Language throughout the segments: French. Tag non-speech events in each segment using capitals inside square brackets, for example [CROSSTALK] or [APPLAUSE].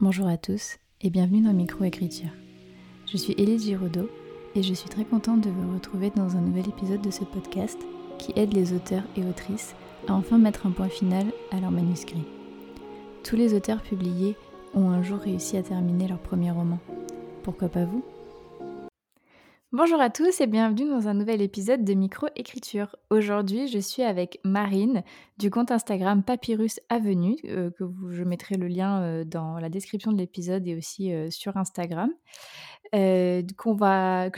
Bonjour à tous et bienvenue dans Microécriture. Je suis Élise Giraudot et je suis très contente de vous retrouver dans un nouvel épisode de ce podcast qui aide les auteurs et autrices à enfin mettre un point final à leur manuscrit. Tous les auteurs publiés ont un jour réussi à terminer leur premier roman. Pourquoi pas vous? Bonjour à tous et bienvenue dans un nouvel épisode de Microécriture. Aujourd'hui, je suis avec Marine du compte Instagram Papyrus Avenue, euh, que je mettrai le lien euh, dans la description de l'épisode et aussi euh, sur Instagram, que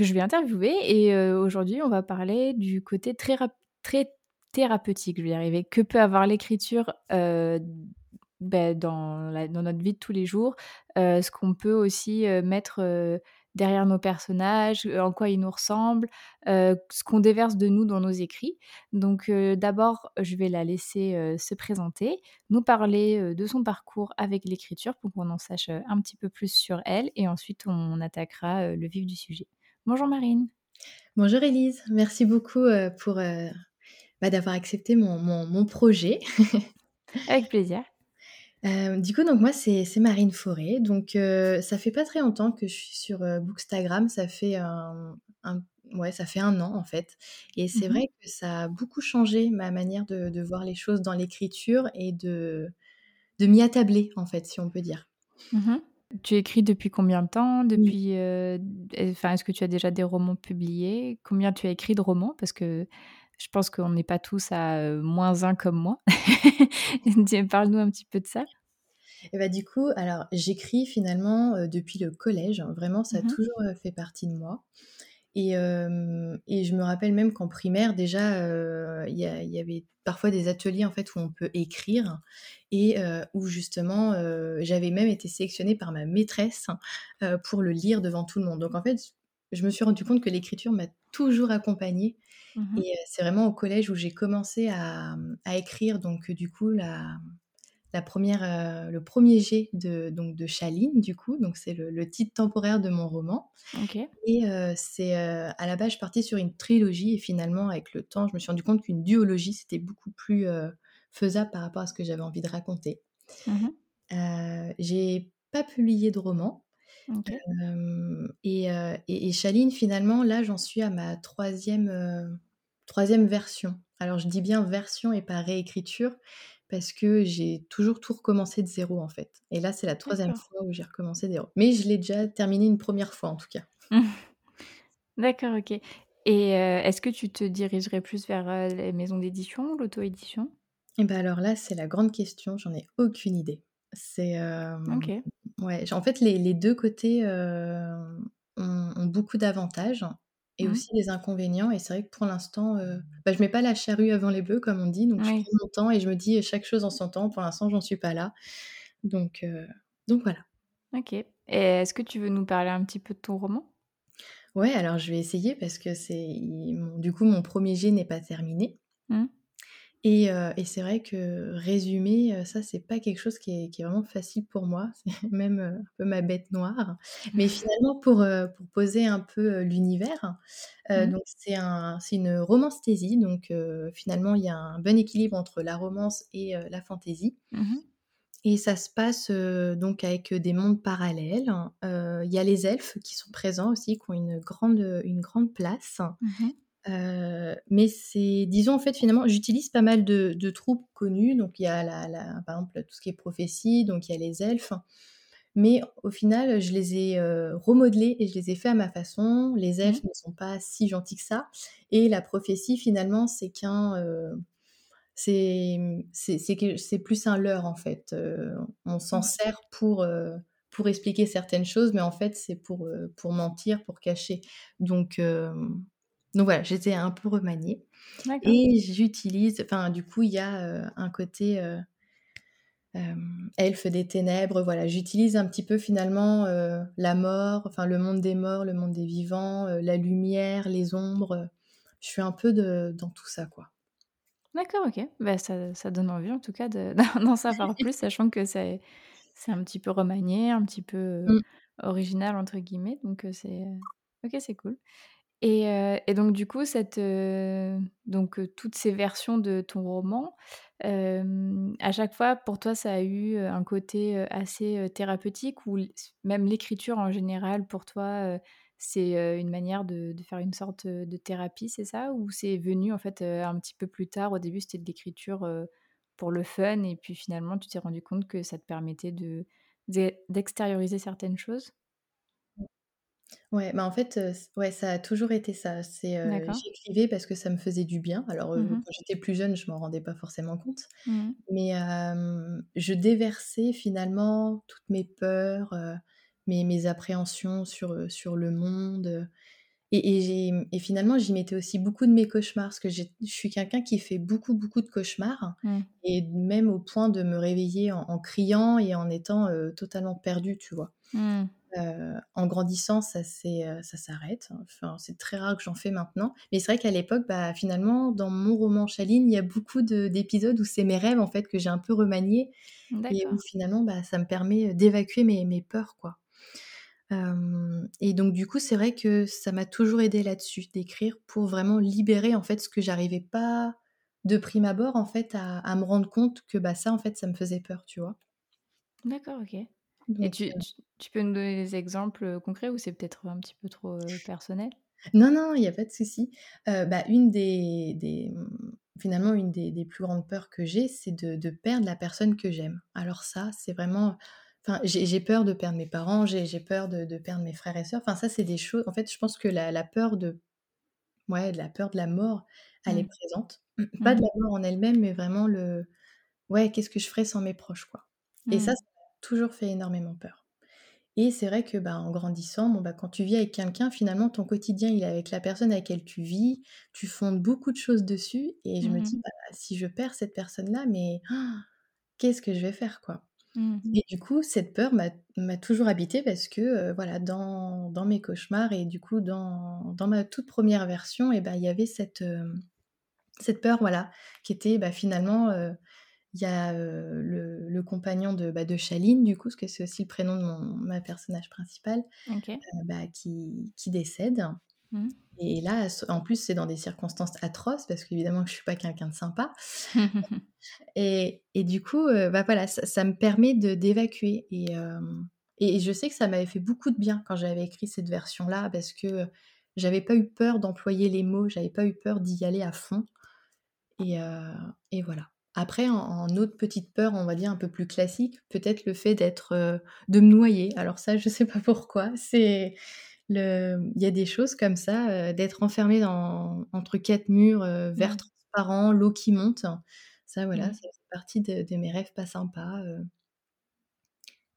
je vais interviewer. Et aujourd'hui, on va parler du côté très, très thérapeutique, je vais y arriver, que peut avoir l'écriture ben, dans, dans, notre vie de tous les jours, ce qu'on peut aussi mettre derrière nos personnages, en quoi ils nous ressemblent, ce qu'on déverse de nous dans nos écrits. Donc d'abord, je vais la laisser se présenter, nous parler de son parcours avec l'écriture pour qu'on en sache un petit peu plus sur elle et ensuite on attaquera le vif du sujet. Bonjour Marine. Bonjour Elise, merci beaucoup pour bah, d'avoir accepté mon, mon projet. avec plaisir. Euh, du coup, donc moi, c'est Marine Forêt. Donc, euh, ça fait pas très longtemps que je suis sur euh, Bookstagram. Ça fait un, ouais, ça fait un an en fait. Et c'est mmh vrai que ça a beaucoup changé ma manière de, voir les choses dans l'écriture et de, de m'y attabler en fait, si on peut dire. Mmh tu écris depuis combien de temps? Depuis, enfin, est-ce que tu as déjà des romans publiés? Combien tu as écrit de romans? Parce que je pense qu'on n'est pas tous à moins un comme moi. [LAUGHS] Parle-nous un petit peu de ça. Et bah, du coup, alors j'écris finalement depuis le collège. Hein. Vraiment, ça a mmh toujours fait partie de moi. Et, et, je me rappelle même qu'en primaire, déjà, il y, y, avait parfois des ateliers en fait où on peut écrire et où justement, j'avais même été sélectionnée par ma maîtresse pour le lire devant tout le monde. Donc en fait, je me suis rendu compte que l'écriture m'a toujours accompagnée Mmh et c'est vraiment au collège où j'ai commencé à, mmh, écrire, donc du coup, la, la première, le premier jet de, donc, de Chaline, du coup, donc c'est le, titre temporaire de mon roman. Et c'est à la base, je partais sur une trilogie, et finalement, avec le temps, je me suis rendu compte qu'une duologie, c'était beaucoup plus faisable par rapport à ce que j'avais envie de raconter. Mmh j'ai pas publié de roman, et, et, Chaline, finalement, là, j'en suis à ma troisième, troisième version. Alors, je dis bien version et pas réécriture, parce que j'ai toujours tout recommencé de zéro, en fait. Et là, c'est la troisième fois où j'ai recommencé de zéro. Mais je l'ai déjà terminé une première fois, en tout cas. [LAUGHS] D'accord, ok. Et est-ce que tu te dirigerais plus vers les maisons d'édition ou l'auto-édition? Et eh bien alors là, c'est la grande question, j'en ai aucune idée. C'est ok. Ouais, en fait, les, deux côtés ont, beaucoup d'avantages et mmh. aussi des inconvénients. Et c'est vrai que pour l'instant, bah, je mets pas la charrue avant les bœufs, comme on dit. Donc, je prends mon temps et je me dis chaque chose en son temps. Pour l'instant, j'en suis pas là. Donc, donc voilà. Ok. Et est-ce que tu veux nous parler un petit peu de ton roman? Ouais, alors je vais essayer parce que c'est du coup mon premier jet n'est pas terminé. Mmh. Et, c'est vrai que résumer, ça, c'est pas quelque chose qui est, vraiment facile pour moi. [LAUGHS] C'est même un peu ma bête noire. Mais [LAUGHS] finalement, pour, pour poser un peu l'univers, mmh donc c'est un, une romance-thésie. Donc finalement, il y a un bon équilibre entre la romance et la fantaisie. Mmh et ça se passe donc avec des mondes parallèles. Il y a les elfes qui sont présents aussi, qui ont une grande, une grande place mais c'est disons, en fait, finalement, j'utilise pas mal de troupes connues. Donc il y a la par exemple, tout ce qui est prophétie, donc il y a les elfes. Mais au final, je les ai, remodelés et je les ai faits à ma façon. Les mmh elfes ne sont pas si gentils que ça et la prophétie, finalement, c'est qu'un, c'est c'est plus un leurre, en fait. on s'en sert pour, pour expliquer certaines choses, mais en fait, c'est pour, pour mentir, pour cacher. Donc donc voilà, j'étais un peu remaniée. Et j'utilise, enfin du coup, il y a un côté elfe des ténèbres. Voilà, j'utilise un petit peu finalement la mort, enfin le monde des morts, le monde des vivants, la lumière, les ombres. Je suis un peu de, dans tout ça, quoi. D'accord, ok. Bah, ça, ça, donne envie en tout cas d'en savoir plus, [LAUGHS] sachant que c'est un petit peu remanié, un petit peu mmh. original entre guillemets. Donc c'est ok, c'est cool. Et, donc du coup, cette, donc toutes ces versions de ton roman, à chaque fois, pour toi, ça a eu un côté assez thérapeutique ou même l'écriture en général, pour toi, c'est une manière de, faire une sorte de thérapie, c'est ça? Ou c'est venu en fait un petit peu plus tard Au début, c'était de l'écriture pour le fun et puis finalement, tu t'es rendu compte que ça te permettait de d'extérioriser certaines choses? Ouais, bah, en fait, ouais, ça a toujours été ça. C'est, j'écrivais parce que ça me faisait du bien. Alors, mmh quand j'étais plus jeune, je m'en rendais pas forcément compte. Mmh Mais, je déversais finalement toutes mes peurs, mes mes appréhensions sur, sur le monde, et j'ai et finalement, j'y mettais aussi beaucoup de mes cauchemars parce que je suis quelqu'un qui fait beaucoup, beaucoup de cauchemars mmh. et même au point de me réveiller en criant et en étant, totalement perdue, tu vois? Mmh. en grandissant, ça ça s'arrête. Enfin, c'est très rare que j'en fais maintenant. Mais c'est vrai qu'à l'époque, bah, finalement, dans mon roman Chaline, il y a beaucoup d'épisodes où c'est mes rêves, en fait, que j'ai un peu remaniés et où finalement, bah, ça me permet, d'évacuer mes mes peurs, quoi. et donc du coup, c'est vrai que ça m'a toujours aidé là-dessus, d'écrire pour vraiment libérer, en fait, ce que j'arrivais pas de prime abord, en fait, à me rendre compte que, bah, ça, en fait, ça me faisait peur, tu vois? D'accord, OK. Et tu tu peux nous donner des exemples, concrets ou c'est peut-être un petit peu trop, personnel? Non, non, il y a pas de souci. bah, une des des, mmh, finalement, une des des plus grandes peurs que j'ai, c'est de de perdre la personne que j'aime. Alors ça, c'est vraiment enfin, j'ai peur de perdre mes parents, j'ai peur de de perdre mes frères et sœurs. Enfin, ça, c'est des choses en fait, je pense que la la peur de ouais, de la peur de la mort, elle est Mmh. présente. Pas de Mmh la mort en elle-même, mais vraiment le ouais, qu'est-ce que je ferais sans mes proches, quoi? Et ça, Mmh. Toujours fait énormément peur. Et c'est vrai que, bah, en grandissant, bon, bah, quand tu vis avec quelqu'un, finalement, ton quotidien, il est avec la personne avec laquelle tu vis, tu fondes beaucoup de choses dessus et je me Mmh dis: «Bah, si je perds cette personne-là, mais [GASPS] qu'est-ce que je vais faire, quoi?» Mmh. et du coup, cette peur m'a toujours habitée parce que, heu, voilà, dans dans mes cauchemars et du coup, dans dans ma toute première version et il y avait cette, hem, cette peur, voilà, qui était, finalement, heu, il y a, le le compagnon de, bah, de Chaline, du coup, parce que c'est aussi le prénom de mon ma personnage principale, bah, qui qui décède. Mmh. et là, en plus, c'est dans des circonstances atroces parce qu'évidemment que je suis pas quelqu'un de sympa. [LAUGHS] Et et du coup, bah, voilà, ça ça me permet d'évacuer. Et et je sais que ça m'avait fait beaucoup de bien quand j'avais écrit cette version-là parce que, j'avais pas eu peur d'employer les mots, j'avais pas eu peur d'y aller à fond. Et et voilà. Après en en autre petite peur, on va dire un peu plus classique, peut-être le fait d'être, heu, de me noyer. Alors ça, je sais pas [LAUGHS] pourquoi, c'est le il y a des choses comme ça, heu, d'être enfermée dans entre 4 murs, heu, verre Mmh. transparent, l'eau qui monte. Ça voilà, Mmh. ça fait partie de de mes rêves pas sympas, heu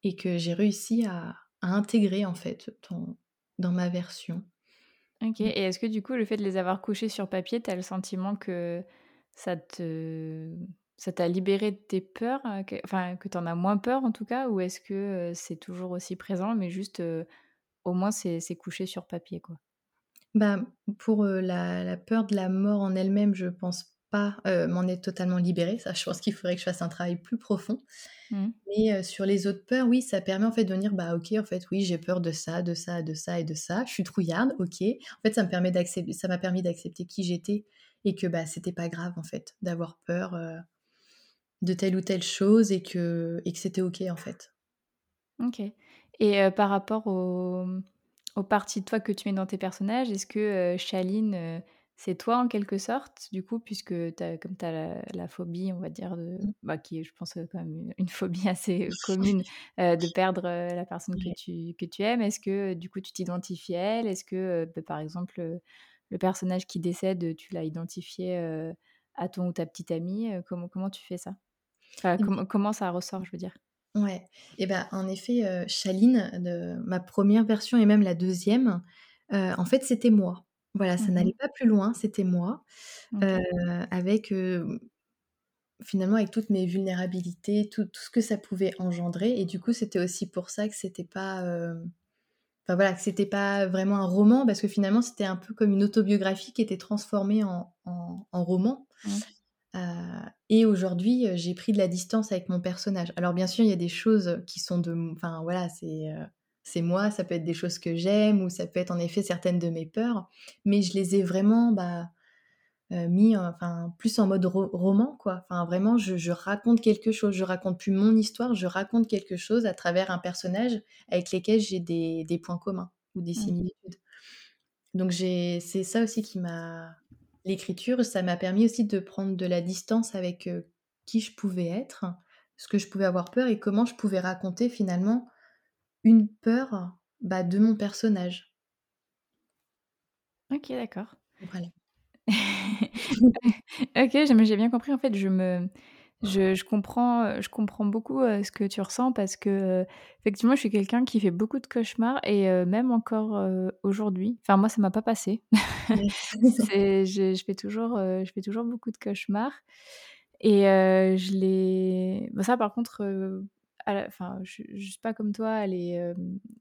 et que j'ai réussi à à intégrer en fait dans dans ma version. OK Mmh. et est-ce que du coup, le fait de les avoir couchés sur papier, tu as le sentiment que ça te ça t'a libéré de tes peurs, heu, que enfin, que tu en as moins peur en tout cas? Ou est-ce que, heu, c'est toujours aussi présent mais juste, heu, au moins c'est c'est couché sur papier, quoi? Bah, pour, la la peur de la mort en elle-même, je pense pas, m'en être totalement libérée. Ça, je pense qu'il faudrait que je fasse un travail plus profond. Mmh. Mais, sur les autres peurs, oui, ça permet en fait de dire: «Bah, OK, en fait, oui, j'ai peur de ça, de ça, de ça et de ça. Je suis trouillarde, OK». En fait, ça me permet d'accep ça m'a permis d'accepter qui j'étais et que, bah, c'était pas grave en fait d'avoir peur, de telle ou telle chose et que et que c'était OK en fait. OK et heu, par rapport aux, mmh, aux parties de toi que tu mets dans tes personnages, est-ce que, heu, Shaline, heu, c'est toi en quelque sorte, du coup, puisque as comme tu as la la phobie, on va dire, de Mmh. bah, qui est, je pense, quand même une une phobie assez, commune, de perdre, la personne que tu que tu aimes. Est-ce que, du coup, tu t'identifies à elle? Est-ce que, bah, par exemple, le personnage qui décède, tu l'as identifié, à ton ou ta petite amie? Comment comment tu fais ça? Enfin, Et comment comment ça ressort, je veux dire? Ouais et bah, en effet, Shaline de ma première version et même la deuxième, e en fait, c'était moi. Voilà, ça Mmh mh. n'allait pas plus loin, c'était moi, OK. avec, finalement, avec toutes mes vulnérabilités, tout tout ce que ça pouvait engendrer et du coup, c'était aussi pour ça que c'était pas, hem, enfin, voilà, que c'était pas vraiment un roman parce que finalement, c'était un peu comme une autobiographie qui était transformée en en en roman, Mmh. Heu et aujourd'hui, heu, j'ai pris de la distance avec mon personnage. Alors bien sûr, il y a des choses qui sont de enfin, voilà, c'est, heu, c'est moi, ça peut être des choses que j'aime ou ça peut être en effet certaines de mes peurs, mais je les ai vraiment, bah, mis enfin plus en mode roman quoi. Enfin vraiment je, raconte quelque chose, je raconte plus mon histoire, je raconte quelque chose à travers un personnage avec lequel j'ai des, points communs ou des mmh. similitudes. Donc c'est ça aussi qui m'a l'écriture, ça m'a permis aussi de prendre de la distance avec qui je pouvais être, ce que je pouvais avoir peur et comment je pouvais raconter finalement une peur bah, de mon personnage. Ok, d'accord. Voilà. [LAUGHS] ok, j'ai bien compris. En fait, je me, je, comprends, je comprends beaucoup ce que tu ressens parce que effectivement, je suis quelqu'un qui fait beaucoup de cauchemars et même encore aujourd'hui. Enfin, moi, ça m'a pas passé. [LAUGHS] je, je, fais toujours, je fais toujours beaucoup de cauchemars et je les. ça, par contre, enfin, je, je suis pas comme toi. Elle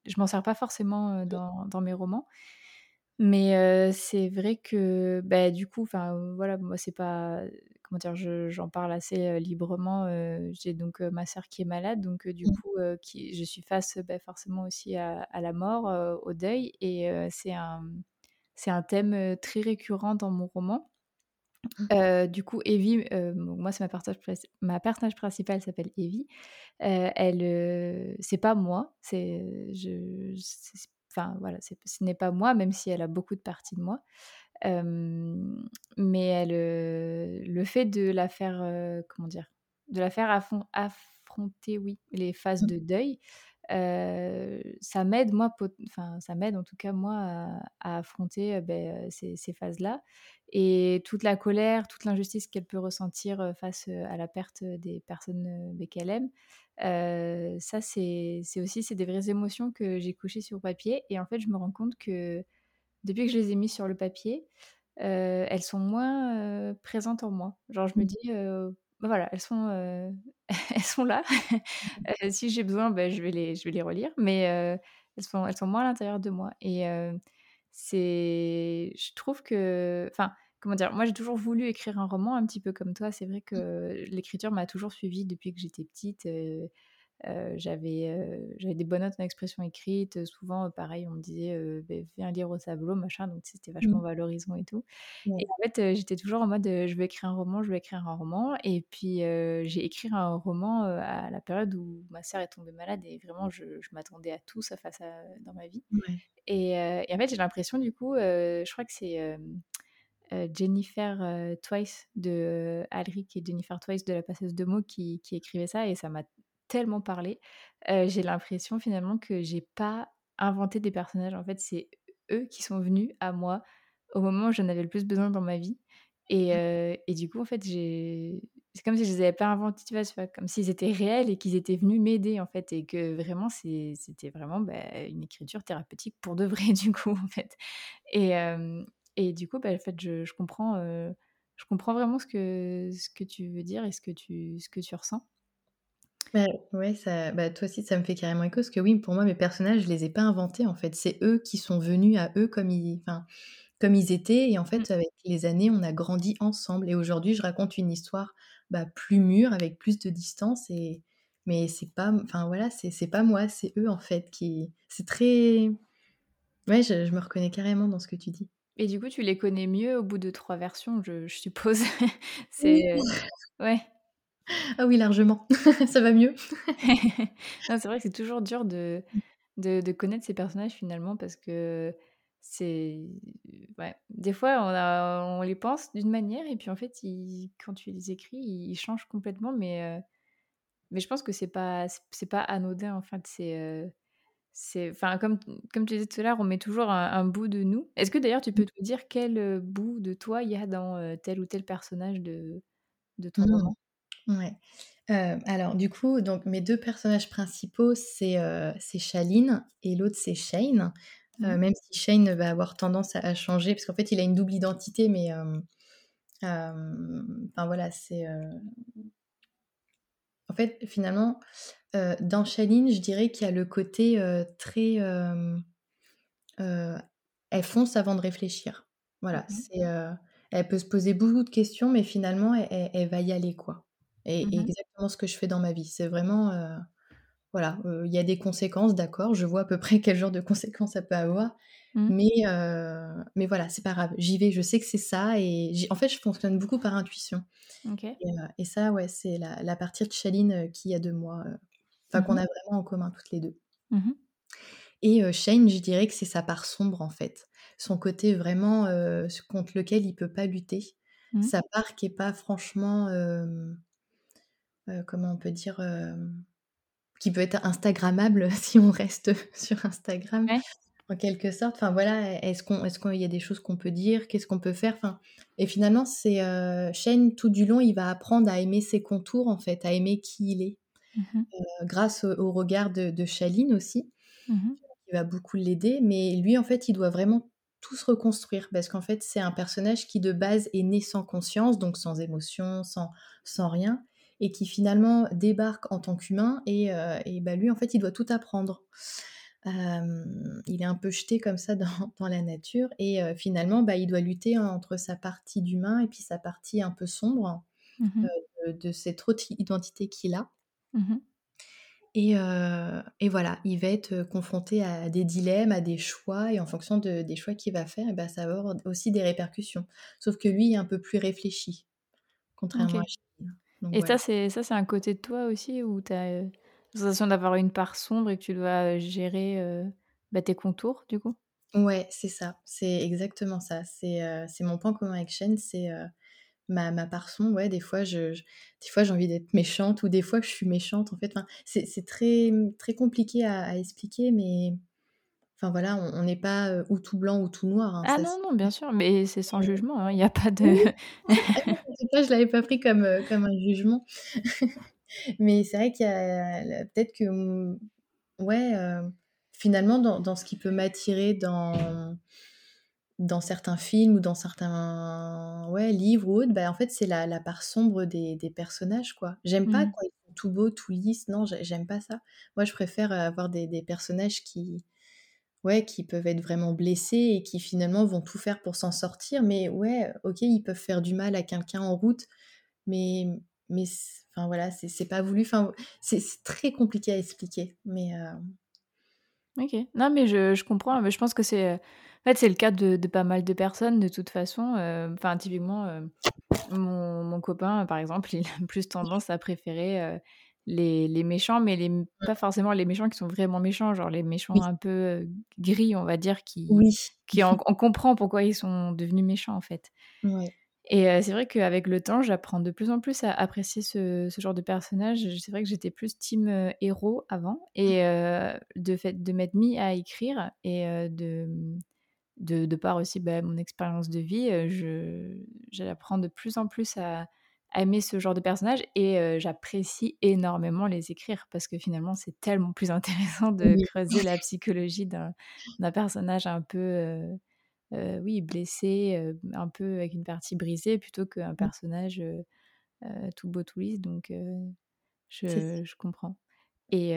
je m'en sers pas forcément dans, dans mes romans. Mais c'est vrai que, bah, du coup, enfin, voilà, moi, c'est pas comment dire? j'en parle assez, librement, j'ai donc ma sœur qui est malade, donc du mmh. coup, qui je suis face, bah, forcément aussi à la mort, au deuil et c'est un c'est un thème, très récurrent dans mon roman. Mmh. du coup, Evie, moi, c'est ma personnage ma personnage principale s'appelle Evie. elle, c'est pas moi, c'est je Enfin, voilà, ce n'est pas moi, même si elle a beaucoup de parties de moi. Mais elle, le fait de la faire, comment dire, de la faire affronter, oui, les phases mmh. de deuil, ça m'aide moi, enfin ça m'aide en tout cas moi à, affronter ben, ces, ces phases-là et toute la colère, toute l'injustice qu'elle peut ressentir face à la perte des personnes qu'elle aime. ça c'est aussi c'est des vraies émotions que j'ai couchées sur papier et en fait je me rends compte que depuis que je les ai mises sur le papier, elles sont moins présentes en moi. Genre je me mmh. dis bah, voilà, elles sont, [LAUGHS] elles sont là. Mmh. si j'ai besoin, bah, je, vais les, je vais les relire, mais elles, sont, elles sont moins à l'intérieur de moi. Et c'est, je trouve que, enfin, comment dire, moi j'ai toujours voulu écrire un roman un petit peu comme toi. C'est vrai mmh. que l'écriture m'a toujours suivie depuis que j'étais petite j'avais j'avais des bonnes notes en expression écrite. Souvent, pareil, on me disait «Beh, viens lire au tableau, machin. Donc c'était vachement mmh. valorisant et tout. Et en fait, j'étais toujours en mode je veux écrire un roman, je veux écrire un roman. Et puis j'ai écrit un roman à la période où ma sœur est tombée malade et vraiment je, je m'attendais à tout ça face à, dans ma vie. Et, et, en fait, j'ai l'impression du coup, je crois que c'est Jennifer Twice de Alric et Jennifer Twice de la passeuse de mots qui, qui écrivait ça et ça m'a tellement parlé. j'ai l'impression finalement que j'ai pas inventé des personnages. En fait, c'est eux qui sont venus à moi au moment où j'en avais le plus besoin dans ma vie. Et, mmh. et du coup, en fait, j'ai... c'est comme si je les avais pas inventés, tu vois, comme s'ils étaient réels et qu'ils étaient venus m'aider, en fait. Et que vraiment, c'était vraiment bah, une écriture thérapeutique pour de vrai, [LAUGHS] du coup, en fait. Et, et du coup, bah, en fait, je, je comprends, je comprends vraiment ce que, ce que tu veux dire et ce que tu, ce que tu ressens. Bah, ouais, ça bah, toi aussi, ça me fait carrément écho parce que oui, pour moi, mes personnages, je les ai pas inventés, en fait. C'est eux qui sont venus à eux comme ils enfin, comme ils étaient et en mmh. fait, avec les années, on a grandi ensemble et aujourd'hui, je raconte une histoire, bah, plus mûre, avec plus de distance et mais c'est pas enfin, voilà, c'est c'est pas moi, c'est eux, en fait, qui c'est très ouais, je je me reconnais carrément dans ce que tu dis. Et du coup, tu les connais mieux au bout de trois versions, je je suppose? [LAUGHS] C'est, ouais. Ah oui, largement. [LAUGHS] Ça va mieux. [LAUGHS] c'est vrai que c'est toujours dur de, de, de connaître ces personnages finalement parce que c'est. Ouais. Des fois, on, a, on les pense d'une manière et puis en fait, quand tu les écris, ils changent complètement. Mais, euh, mais je pense que c'est pas, c'est pas anodin en fait. C'est. Euh, c'est, enfin, comme, comme tu disais tout à l'heure, on met toujours un, bout de nous. Est-ce que d'ailleurs tu peux te dire quel euh, bout de toi il y a dans tel ou tel personnage de, de ton mmh. roman? Ouais. alors du coup, donc mes deux personnages principaux, c'est, c'est Shaline et l'autre c'est Shane. Mmh. même si Shane va avoir tendance à changer parce qu'en fait il a une double identité mais, enfin voilà, c'est, en fait finalement, dans Shaline, je dirais qu'il y a le côté, très, elle fonce avant de réfléchir. Voilà, mmh c'est, elle peut se poser beaucoup de questions mais finalement elle elle va y aller quoi. Et, mmh exactement ce que je fais dans ma vie. C'est vraiment, voilà, il y a des conséquences, d'accord, je vois à peu [LAUGHS] près quel genre de conséquences ça peut avoir, mmh. mais, mais voilà, c'est pas grave. J'y vais, je sais que c'est ça et en fait, je fonctionne beaucoup par intuition. Et, ça, ouais, c'est la, partie de Chaline qui a de moi, enfin qu'on mmh a vraiment en commun toutes les deux. Et Shane, je dirais que c'est sa part sombre en fait, son côté vraiment contre lequel il peut pas lutter, sa part qui est pas franchement, comment on peut dire qui peut être instagrammable [LAUGHS] si on reste [LAUGHS] sur Instagram en quelque sorte. Enfin voilà, est-ce qu'on est-ce qu'il y a des choses qu'on peut dire, qu'est-ce qu'on peut faire? Enfin et finalement c'est euh, Shane tout du long il va apprendre à aimer ses contours en fait, à aimer qui il est, mmh euh, grâce au, regard de, de Shaline aussi, mmh qui va beaucoup l'aider. Mais lui en fait il doit vraiment tout se reconstruire parce qu'en fait c'est un personnage qui de base est né sans conscience donc sans émotion, sans sans rien et qui finalement débarque en tant qu'humain et, euh, bah, lui en fait il doit tout apprendre. il est un peu jeté comme ça [LAUGHS] dans, la nature et euh, finalement bah, il doit lutter entre sa partie d'humain et puis sa partie un peu sombre mmh euh, de, cette autre identité qu'il a. Mmh et, voilà, il va être confronté à des dilemmes, à des choix, et en fonction des choix qu'il va faire, et bah, ça va avoir aussi des répercussions. Sauf que lui est un peu plus réfléchi, contrairement et ça, c'est ça, c'est un côté de toi aussi où tu as la sensation d'avoir une part sombre et que tu dois gérer bah, tes contours, du coup? Ouais, c'est ça. C'est exactement ça. C'est c'est mon point commun avec Shen, c'est ma, ma part sombre. Ouais, des fois, je, des fois, j'ai envie d'être méchante ou des fois, je suis méchante. En fait, enfin, c'est très, très compliqué à, expliquer, mais Enfin voilà, on n'est pas ou tout blanc ou tout noir. Hein, ah non, non, bien sûr, mais c'est sans jugement, hein, il n'y a pas de... [LAUGHS] je l'avais pas pris comme, comme un jugement. [LAUGHS] mais c'est vrai qu'il y a peut-être que, mmh, ouais, finalement, dans, dans, ce qui peut m'attirer dans, dans certains films ou dans certains ouais, livres ou autres, bah, en fait, c'est la, la, part sombre des, des personnages, quoi. J'aime pas mmh. quand ils sont tout beaux, tout lisses, non, j'aime pas ça. Moi, je préfère avoir des, des personnages qui ouais, qui peuvent être vraiment blessés et qui finalement vont tout faire pour s'en sortir. Mais ouais, ok, ils peuvent faire du mal à quelqu'un en route, mais, mais enfin voilà, c'est pas voulu. Enfin, c'est très compliqué à expliquer. Mais euh ok, non, mais je, je comprends. Mais je pense que c'est en fait, c'est le cas de, pas mal de personnes de toute façon. Euh, enfin, typiquement, euh, mon, mon, copain, par exemple, [LAUGHS] il a plus tendance à préférer les, les, méchants, mais les, pas forcément les méchants qui sont vraiment méchants, genre les méchants un peu gris, on va dire, qui, oui. qui on, comprend pourquoi ils sont devenus méchants en fait. Et c'est vrai qu'avec le temps, j'apprends de plus en plus à apprécier ce, ce genre de personnage. C'est vrai que j'étais plus team héros avant, et de fait de m'être mis à écrire et de, de, de par aussi bah, mon expérience de vie, je j'apprends de plus en plus à aimer ce genre de personnage et j'apprécie énormément les écrire parce que finalement c'est tellement plus [LAUGHS] intéressant de creuser la psychologie d'un personnage un peu oui blessé un peu avec une partie brisée plutôt qu'un mmh. personnage tout beau tout lisse. Donc je, je, comprends. Et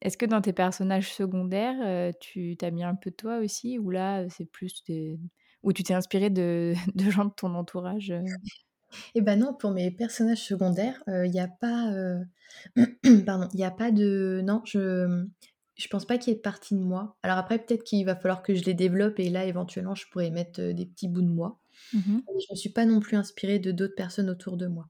est-ce que dans tes personnages secondaires tu t'as mis un peu de toi aussi ou là c'est plus des... ou tu t'es inspiré de, [LAUGHS] de gens de ton entourage eh ben non, pour mes personnages secondaires, il n'y a pas, [CLEARS THROAT] pardon, il y a pas de non, je je pense pas qu'il y ait de partie de moi. Alors après, peut-être qu'il va falloir que je les développe et là, éventuellement, je pourrais mettre, des petits bouts de moi. Mmh mais je me suis pas non plus inspirée de d'autres personnes autour de moi.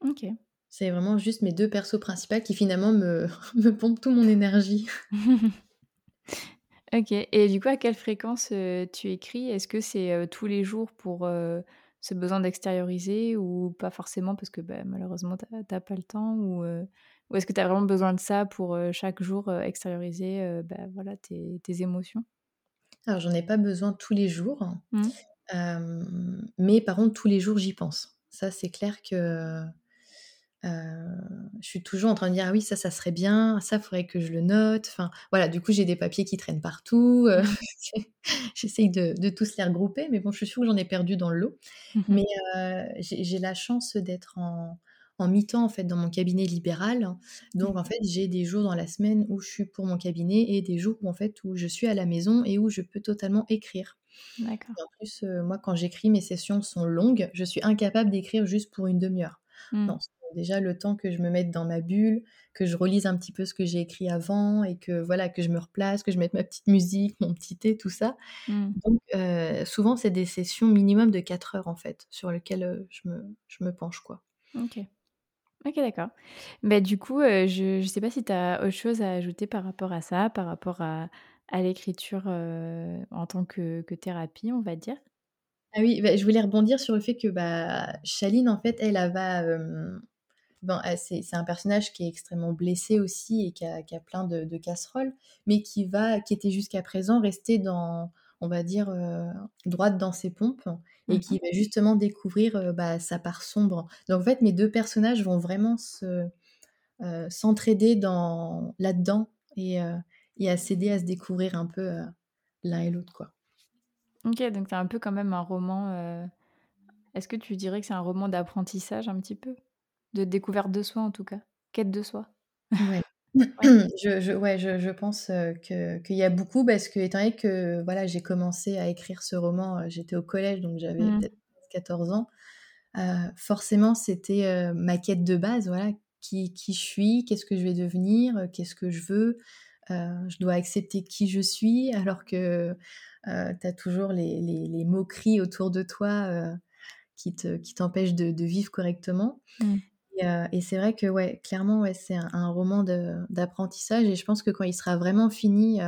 OK. C'est vraiment juste mes deux persos principaux qui finalement me [LAUGHS] me pompent toute mon énergie. [LAUGHS] OK et du coup, à quelle fréquence, tu écris? Est-ce que c'est, tous les jours pour, ce besoin d'extérioriser ou pas forcément parce que bah, malheureusement tu n'as pas le temps ou, ou est-ce que tu as vraiment besoin de ça pour chaque jour extérioriser bah, voilà, tes, tes, émotions? Alors j'en ai pas besoin tous les jours, mmh. mais par contre tous les jours j'y pense. Ça c'est clair que je suis toujours en train de dire: «Ah oui, ça, ça serait bien, ça, faudrait que je le note». Enfin, voilà, du coup, j'ai des papiers qui traînent partout, [LAUGHS] j'essaye de de tous les regrouper, mais bon, je suis sûre que j'en ai perdu dans le lot. Mmh mais j'ai la chance d'être en en mi-temps, en fait, dans mon cabinet libéral. Donc en fait, j'ai des jours dans la semaine où je suis pour mon cabinet et des jours où, en fait, où je suis à la maison et où je peux totalement écrire. D'accord. en plus, moi, quand j'écris, mes sessions sont longues. Je suis incapable d'écrire juste pour une demi heure. Mmh. Non, déjà le temps que je me mette dans ma bulle, que je relise un petit peu ce que j'ai écrit avant et que voilà, que je me replace, que je mette ma petite musique, mon petit thé, tout ça. Mmh. Donc souvent, c'est des sessions minimum de 4 heures en fait, sur lesquelles, je me je me penche quoi. OK. OK, d'accord. Bah, du coup, je ne sais pas si tu as autre chose à ajouter par rapport à ça, par rapport à à l'écriture, en tant que que thérapie, on va dire? Ah oui, bah, je voulais rebondir sur le fait que, bah, Chaline, en fait, elle, elle va, c'est c'est un personnage qui est extrêmement blessé aussi et qui a qui a plein de de casseroles, mais qui va qui était jusqu'à présent resté dans, on va dire, droite dans ses pompes et mmh qui va justement découvrir, bah, sa part sombre. Donc en fait, mes deux personnages vont vraiment se, s'entraider dans là-dedans et et à s'aider à se découvrir un peu, l'un et l'autre, quoi. OK, donc c'est un peu quand même un roman, euh, est-ce que tu dirais que c'est un roman d'apprentissage un petit peu? De découverte de soi en tout cas? Quête de soi? Ouais. [LAUGHS] [CLEARS THROAT] Je je ouais, je je pense, que qu'il y a beaucoup parce que étant donné que, voilà, j'ai commencé à écrire ce roman, j'étais au collège donc j'avais mmh. peut-être 14 ans, forcément c'était, ma quête de base, voilà. Qui qui je suis? Qu'est-ce que je vais devenir? Qu'est-ce que je veux? je dois accepter qui je suis alors que tu as toujours les, les, moqueries autour de toi qui, te, qui t'empêchent de, de, vivre correctement. Mmh. Euh, et, c'est vrai que, ouais, clairement, ouais, c'est un, roman d'apprentissage. Et je pense que quand il sera vraiment fini,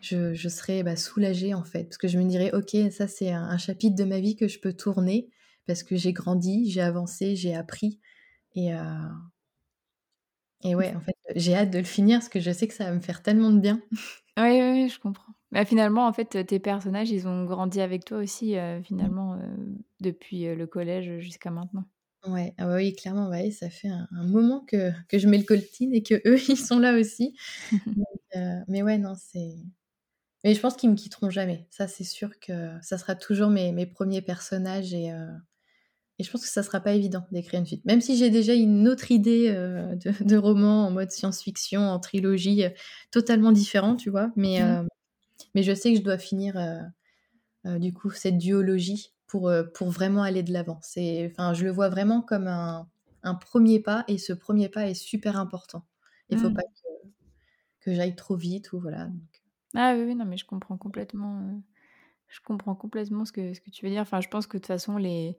je, je, serai bah, soulagée, en fait. Parce que je me dirais, OK, ça, c'est un, chapitre de ma vie que je peux tourner parce que j'ai grandi, j'ai avancé, j'ai appris. Et, et ouais, en fait, j'ai hâte de le finir parce que je sais que ça va me faire tellement de bien. [LAUGHS] Oui, oui, je comprends. Bah, finalement, en fait, tes personnages, ils ont grandi avec toi aussi, euh, finalement, euh, depuis euh, le collège jusqu'à maintenant. Ouais, ah bah oui, clairement, ouais, ça fait un, moment que, que, je mets le coltine et que [LAUGHS] eux, ils sont là aussi. [LAUGHS] mais ouais, non, c'est. Mais je pense qu'ils me quitteront jamais. Ça, c'est sûr que ça sera toujours mes, mes premiers personnages et, et je pense que ça sera pas évident d'écrire une suite. Même si j'ai déjà une autre idée de, de, roman en mode science-fiction, en trilogie, totalement différent, tu vois. Mais, mmh. Mais je sais que je dois finir euh, euh, du coup cette duologie pour, euh, pour vraiment aller de l'avant. C'est, enfin, je le vois vraiment comme un, un, premier pas et ce premier pas est super important. Il ne faut mmh. pas que, que j'aille trop vite ou voilà. Ah oui, non, mais je comprends complètement. je comprends complètement ce que, ce que tu veux dire. Enfin, je pense que de toute façon, les,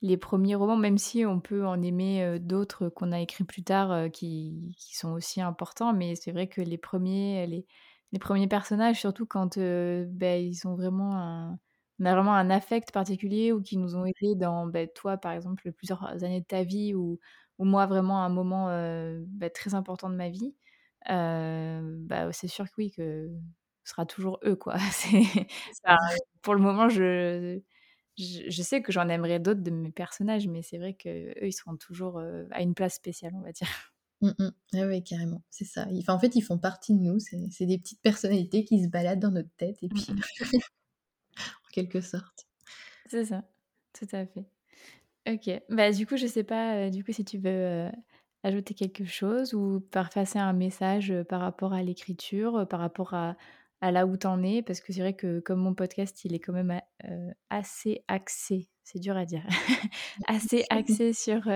les premiers romans, même si on peut en aimer d'autres qu'on a écrits plus tard qui, qui, sont aussi importants, mais c'est vrai que les premiers, les, les premiers personnages, surtout quand bah, ils ont vraiment un, on a vraiment un affect particulier ou qui nous ont aidés dans, bah, toi par exemple, plusieurs années de ta vie ou, ou moi vraiment un moment bah, très important de ma vie, bah, c'est sûr que oui, que ce sera toujours eux. quoi. [LAUGHS] pour le moment, je, je, sais que j'en aimerais d'autres de mes personnages, mais c'est vrai qu'eux, ils seront toujours à une place spéciale, on va dire. [LAUGHS] Mmh, mmh. oui, carrément, c'est ça. Enfin, en fait, ils font partie de nous. C'est des petites personnalités qui se baladent dans notre tête et mmh, puis en [LAUGHS] quelque sorte. C'est ça, tout à fait. OK. Bah, du coup, je sais pas, du coup, si tu veux, ajouter quelque chose ou passer un message, par rapport à l'écriture, par rapport à à là où tu en es? Parce que c'est vrai que comme mon podcast, il est quand même assez axé, c'est dur à dire, [LAUGHS] assez [LAUGHS] axé sur,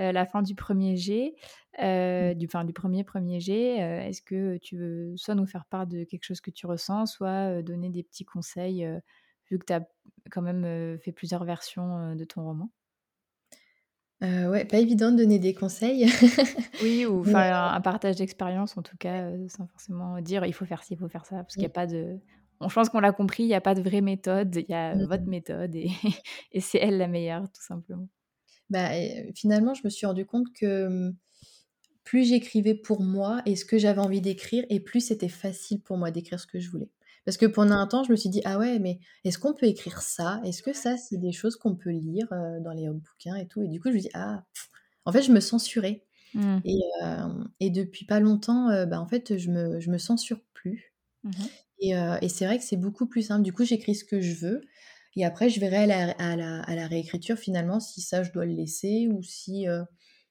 euh, la fin du premier G, euh, mmh. du, du premier premier G. Euh, est-ce que tu veux soit nous faire part de quelque chose que tu ressens, soit donner des petits conseils, vu que tu as quand même fait plusieurs versions de ton roman? Ouais, pas évident de donner des conseils. oui, ou [LAUGHS] faire un, partage d'expérience en tout cas, sans forcément dire il faut faire ci, il faut faire ça, parce qu'il n'y a pas de. On, je pense qu'on l'a compris, il n'y a pas de vraie méthode, il y a mmh votre méthode et, [LAUGHS] et c'est elle la meilleure, tout simplement. Bah, finalement, je me suis rendu compte que mmh, plus j'écrivais pour moi et ce que j'avais envie d'écrire, et plus c'était facile pour moi d'écrire ce que je voulais. Parce que pendant un temps, je me suis dit, ah ouais, mais est-ce qu'on peut écrire ça? Est-ce que ça, c'est des choses qu'on peut lire dans les bouquins et tout? Et du coup, je me dis, ah, en fait, je me censurais. Mmh. Et, et, depuis pas longtemps, bah, en fait, je me, je me censure plus. Mmh et, et c'est vrai que c'est beaucoup plus simple. Du coup, j'écris ce que je veux. Et après, je verrai à la, à la, à la réécriture finalement si ça, je dois le laisser ou si, euh,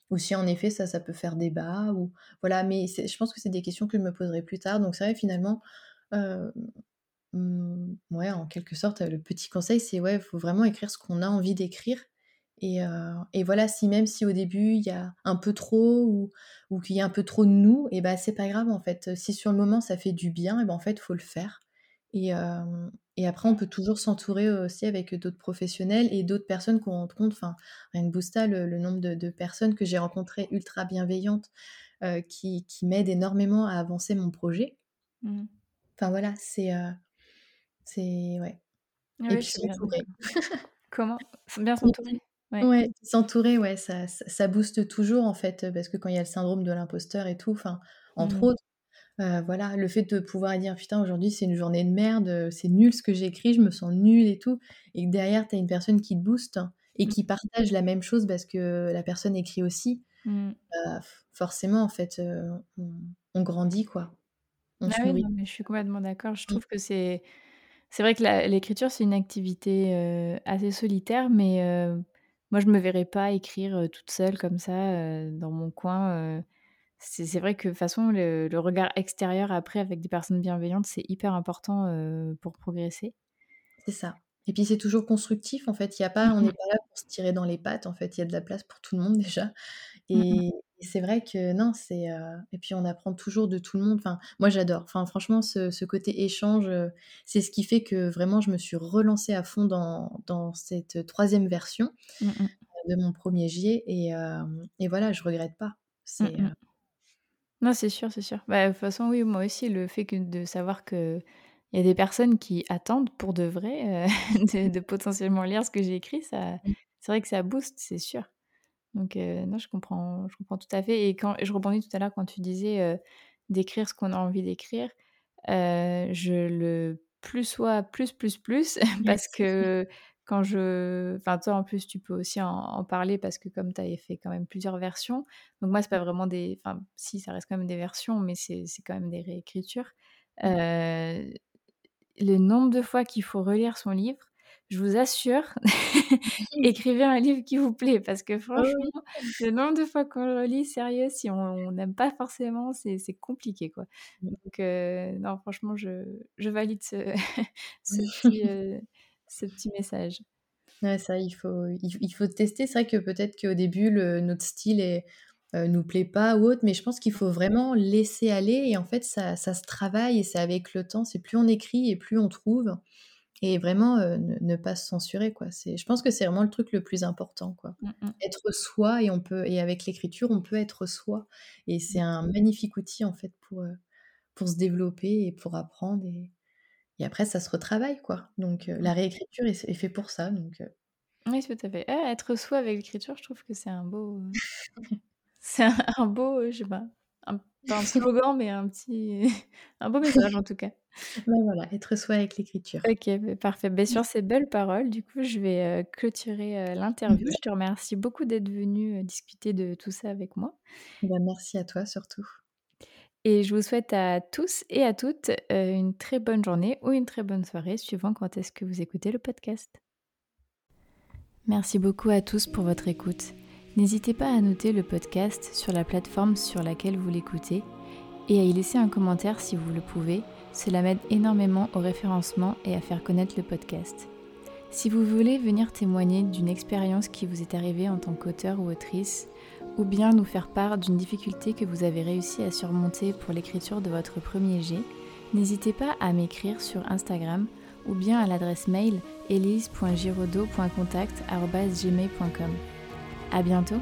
ou si en effet ça, ça peut faire débat. Ou, voilà, mais je pense que c'est des questions que je me poserai plus tard. Donc c'est vrai, finalement, mmh, ouais, en quelque sorte, le petit conseil, c'est ouais, il faut vraiment écrire ce qu'on a envie d'écrire. Et, et, voilà, si même si au début il y a un peu trop ou, ou qu'il y a un peu trop de nous, et ben c'est pas grave en fait. Si sur le moment ça fait du bien, et ben en fait faut le faire. Et, et après on peut toujours s'entourer aussi avec d'autres professionnels et d'autres personnes qu'on rencontre. Enfin, rien que Boosta, le, nombre de, personnes que j'ai rencontrées ultra bienveillantes qui, qui m'aident énormément à avancer mon projet. Mmh. Enfin voilà, c'est c'est ouais. et puis s'entourer. [LAUGHS] Comment? Bien s'entourer. Ouais, s'entourer, ouais, ça, ça, booste toujours en fait, parce que quand il y a le syndrome de l'imposteur et tout, enfin, entre mmh. autres, voilà, le fait de pouvoir dire putain aujourd'hui c'est une journée de merde, c'est nul ce que j'ai écrit, je me sens nul et tout, et que derrière tu as une personne qui te booste et mmh. qui partage la même chose parce que la personne écrit aussi, mmh. bah, forcément en fait on, grandit quoi. On ah oui, mais je suis complètement d'accord. Je trouve que c'est c'est vrai que l'écriture c'est une activité assez solitaire, mais moi je me verrais pas écrire toute seule comme ça dans mon coin c'est vrai que de toute façon, le, regard extérieur après avec des personnes bienveillantes, c'est hyper important pour progresser. C'est ça. Et puis c'est toujours constructif en fait. Il y a pas, on n'est pas là pour se tirer dans les pattes. En fait, il y a de la place pour tout le monde déjà. Et, c'est vrai que non, c'est et puis on apprend toujours de tout le monde. Enfin, moi j'adore. Enfin, franchement, ce, côté échange, c'est ce qui fait que vraiment je me suis relancée à fond dans, dans cette troisième version de mon premier jet. Et, et voilà, je regrette pas. C'est non, c'est sûr, c'est sûr. Bah, de toute façon, oui, moi aussi, le fait que de savoir qu'il y a des personnes qui attendent pour de vrai, euh, [LAUGHS] de potentiellement lire ce que j'ai écrit, ça mmh. c'est vrai que ça booste, c'est sûr. Donc euh, non, je comprends je comprends tout à fait et quand je rebondis tout à l'heure quand tu disais, euh, d'écrire ce qu'on a envie d'écrire, je le plus soit plus, plus, plus [LAUGHS] parce [LAUGHS] que quand je. Enfin, toi, en plus, tu peux aussi en, parler parce que comme tu avais fait quand même plusieurs versions. Donc, moi, c'est pas vraiment des. Enfin, si, ça reste quand même des versions, mais c'est quand même des réécritures. Mmh. Le nombre de fois qu'il faut relire son livre, je vous assure, [LAUGHS] écrivez un livre qui vous plaît parce que franchement, le nombre de fois qu'on le relit, sérieux, si on n'aime pas forcément, c'est compliqué quoi. Donc, euh, non, franchement, je, je valide ce, [LAUGHS] ce petit. [LAUGHS] Euh, ce petit message. Ouais, ça, il faut, il, faut tester. C'est vrai que peut-être qu'au début, le, notre style est, euh, nous plaît pas ou autre, mais je pense qu'il faut vraiment laisser aller et en fait, ça, ça se travaille et c'est avec le temps. C'est plus on écrit et plus on trouve. Et vraiment, euh, ne, pas se censurer, quoi. C'est, je pense que c'est vraiment le truc le plus important, quoi. Mmh, mmh. Être soi et on peut, et avec l'écriture, on peut être soi. Et c'est un magnifique outil, en fait, pour, euh, pour se développer et pour apprendre. Et, et après, ça se retravaille, quoi. Donc, la mmh. réécriture est, fait pour ça. Donc, Oui, tout à fait. Ah, être soi avec l'écriture, je trouve que c'est un beau. [LAUGHS] c'est un, beau, je sais pas, un, pas un slogan, mais un petit. [LAUGHS] un beau message en tout cas. Ben voilà, être soi avec l'écriture. Ok, bah, parfait. Ben, sur ces belles paroles, du coup, je vais clôturer l'interview. Je te remercie beaucoup d'être venu discuter de tout ça avec moi. Ben, merci à toi surtout. Et je vous souhaite à tous et à toutes euh, une très bonne journée ou une très bonne soirée, suivant quand est-ce que vous écoutez le podcast. Merci beaucoup à tous pour votre écoute. N'hésitez pas à noter le podcast sur la plateforme sur laquelle vous l'écoutez et à y laisser un commentaire si vous le pouvez. Cela m'aide énormément au référencement et à faire connaître le podcast. Si vous voulez venir témoigner d'une expérience qui vous est arrivée en tant qu'auteur ou autrice, ou bien nous faire part d'une difficulté que vous avez réussi à surmonter pour l'écriture de votre premier jet, n'hésitez pas à m'écrire sur Instagram ou bien à l'adresse mail elise.giraudot.contact.gmail.com. À bientôt